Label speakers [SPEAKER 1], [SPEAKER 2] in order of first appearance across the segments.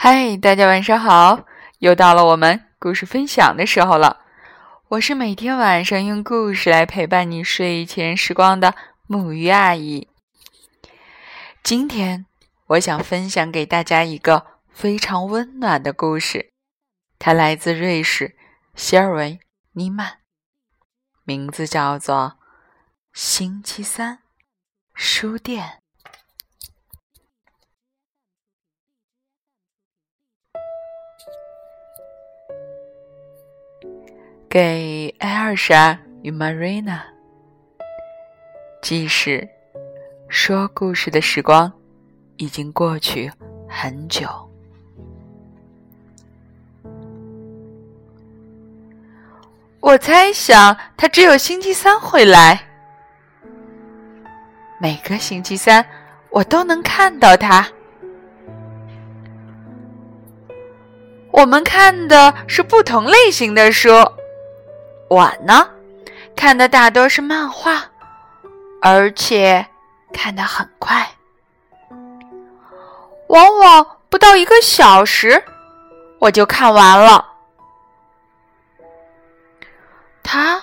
[SPEAKER 1] 嗨，大家晚上好！又到了我们故事分享的时候了。我是每天晚上用故事来陪伴你睡前时光的木鱼阿姨。今天我想分享给大家一个非常温暖的故事，它来自瑞士希尔维尼曼，名字叫做《星期三书店》。给艾尔莎与玛瑞娜，即使说故事的时光已经过去很久，我猜想他只有星期三会来。每个星期三，我都能看到他。我们看的是不同类型的书。我呢，看的大多是漫画，而且看得很快，往往不到一个小时我就看完了。他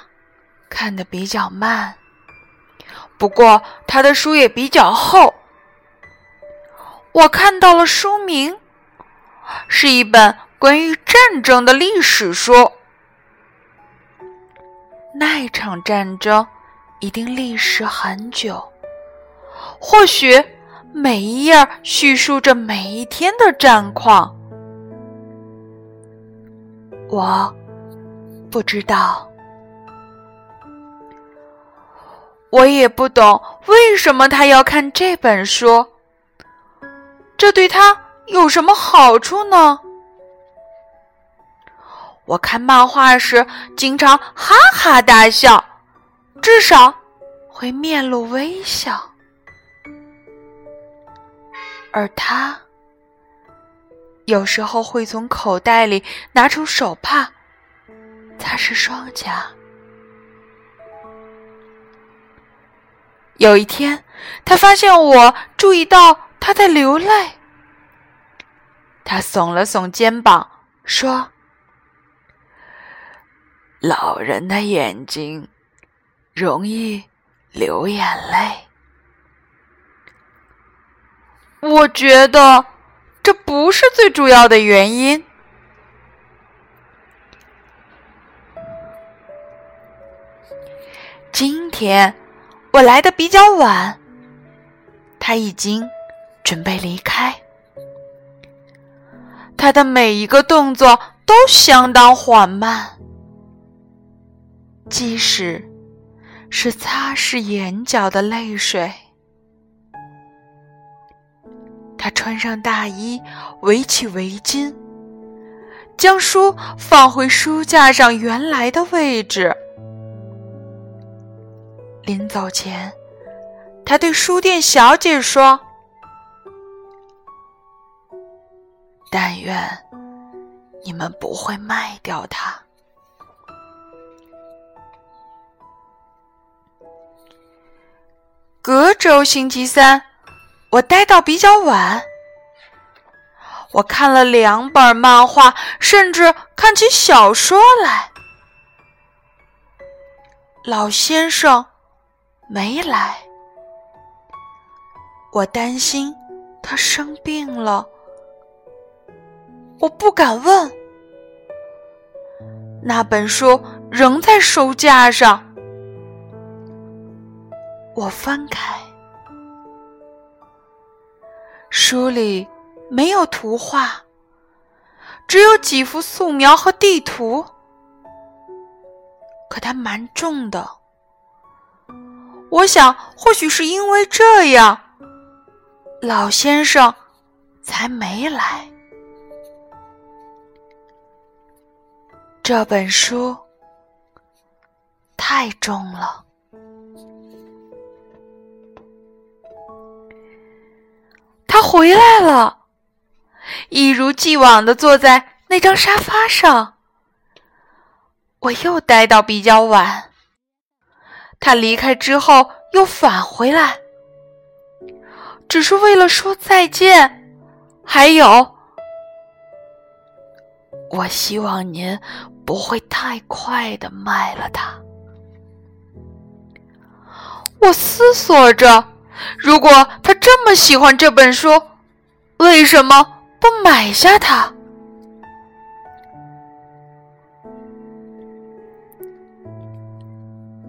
[SPEAKER 1] 看的比较慢，不过他的书也比较厚。我看到了书名，是一本关于战争的历史书。那场战争一定历时很久，或许每一页叙述着每一天的战况。我不知道，我也不懂为什么他要看这本书。这对他有什么好处呢？我看漫画时经常哈哈大笑，至少会面露微笑。而他有时候会从口袋里拿出手帕擦拭双颊。有一天，他发现我注意到他在流泪，他耸了耸肩膀，说。老人的眼睛容易流眼泪，我觉得这不是最主要的原因。今天我来的比较晚，他已经准备离开，他的每一个动作都相当缓慢。即使是擦拭眼角的泪水，他穿上大衣，围起围巾，将书放回书架上原来的位置。临走前，他对书店小姐说：“但愿你们不会卖掉它。”周星期三，我待到比较晚。我看了两本漫画，甚至看起小说来。老先生没来，我担心他生病了。我不敢问。那本书仍在书架上。我翻开，书里没有图画，只有几幅素描和地图。可它蛮重的，我想或许是因为这样，老先生才没来。这本书太重了。他回来了，一如既往的坐在那张沙发上。我又待到比较晚。他离开之后又返回来，只是为了说再见，还有我希望您不会太快的卖了它。我思索着，如果他这么喜欢这本书，为什么不买下它？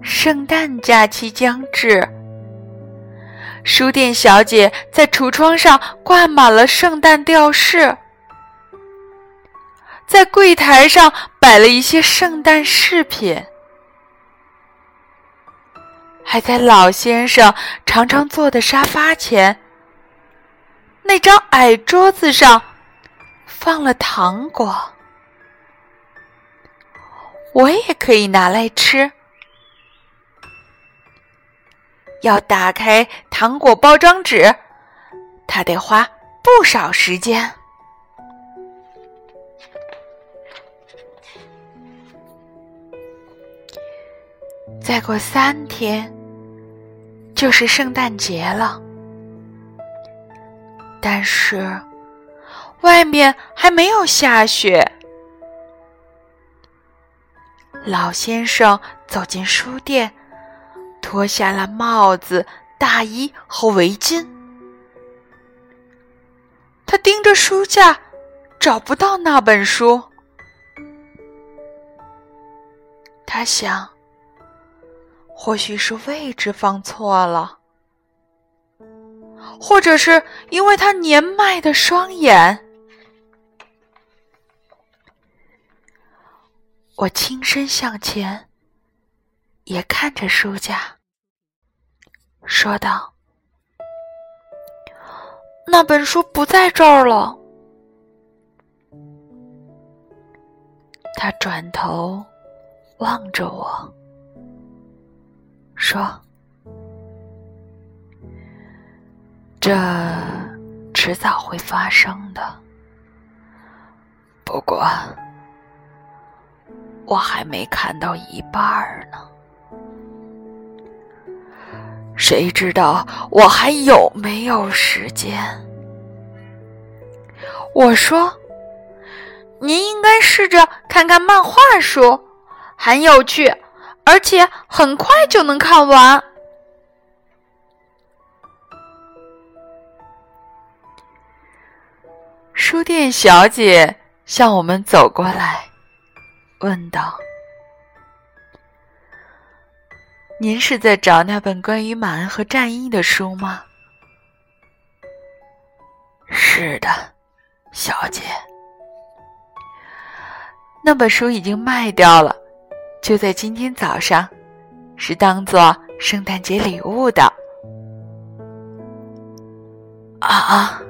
[SPEAKER 1] 圣诞假期将至，书店小姐在橱窗上挂满了圣诞吊饰。在柜台上摆了一些圣诞饰品，还在老先生常常坐的沙发前那张矮桌子上放了糖果。我也可以拿来吃，要打开糖果包装纸，他得花不少时间。再过三天，就是圣诞节了。但是，外面还没有下雪。老先生走进书店，脱下了帽子、大衣和围巾。他盯着书架，找不到那本书。他想。或许是位置放错了，或者是因为他年迈的双眼。我轻身向前，也看着书架，说道：“那本书不在这儿了。”他转头望着我。说：“这迟早会发生的。不过，我还没看到一半儿呢。谁知道我还有没有时间？”我说：“您应该试着看看漫画书，很有趣。”而且很快就能看完。书店小姐向我们走过来，问道：“您是在找那本关于马恩和战役的书吗？”“是的，小姐。”那本书已经卖掉了。就在今天早上，是当做圣诞节礼物的。啊，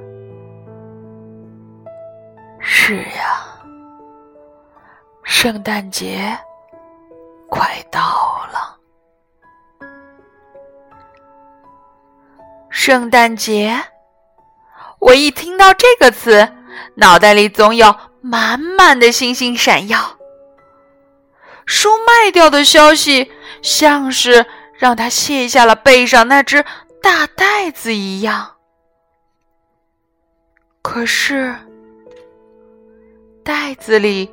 [SPEAKER 1] 是呀，圣诞节快到了。圣诞节，我一听到这个词，脑袋里总有满满的星星闪耀。书卖掉的消息，像是让他卸下了背上那只大袋子一样。可是，袋子里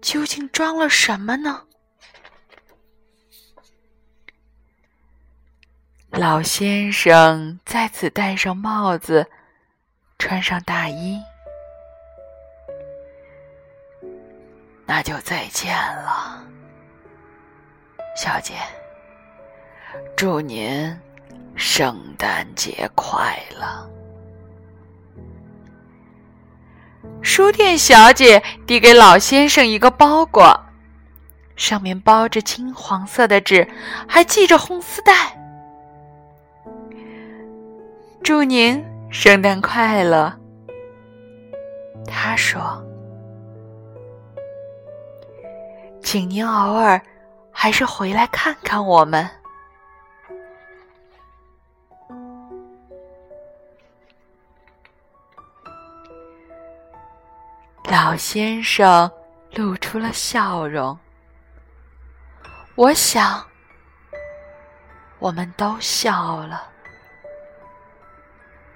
[SPEAKER 1] 究竟装了什么呢？老先生再次戴上帽子，穿上大衣。那就再见了，小姐。祝您圣诞节快乐。书店小姐递给老先生一个包裹，上面包着金黄色的纸，还系着红丝带。祝您圣诞快乐，他说。请您偶尔还是回来看看我们。老先生露出了笑容。我想，我们都笑了。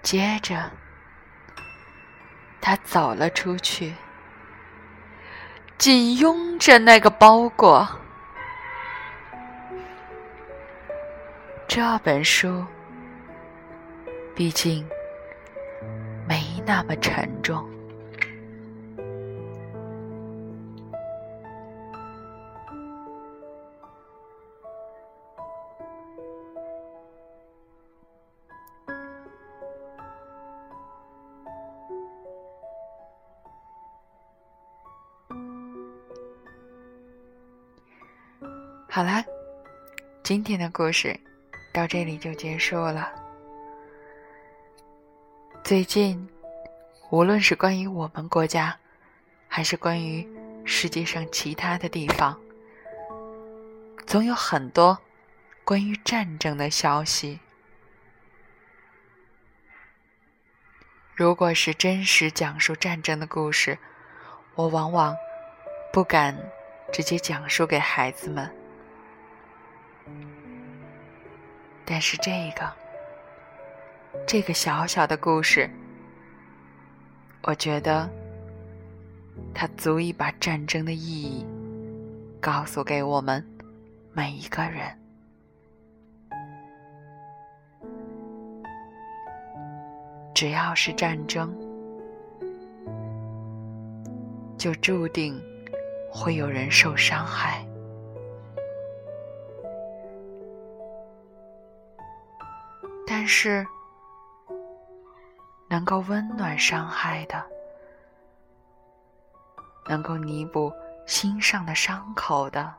[SPEAKER 1] 接着，他走了出去。紧拥着那个包裹。这本书毕竟没那么沉重。好啦，今天的故事到这里就结束了。最近，无论是关于我们国家，还是关于世界上其他的地方，总有很多关于战争的消息。如果是真实讲述战争的故事，我往往不敢直接讲述给孩子们。但是这个，这个小小的故事，我觉得它足以把战争的意义告诉给我们每一个人。只要是战争，就注定会有人受伤害。但是，能够温暖伤害的，能够弥补心上的伤口的，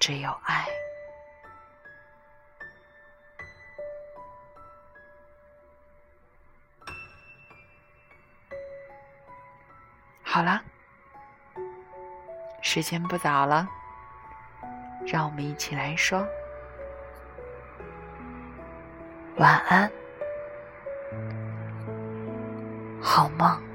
[SPEAKER 1] 只有爱。好了，时间不早了。让我们一起来说晚安，好梦。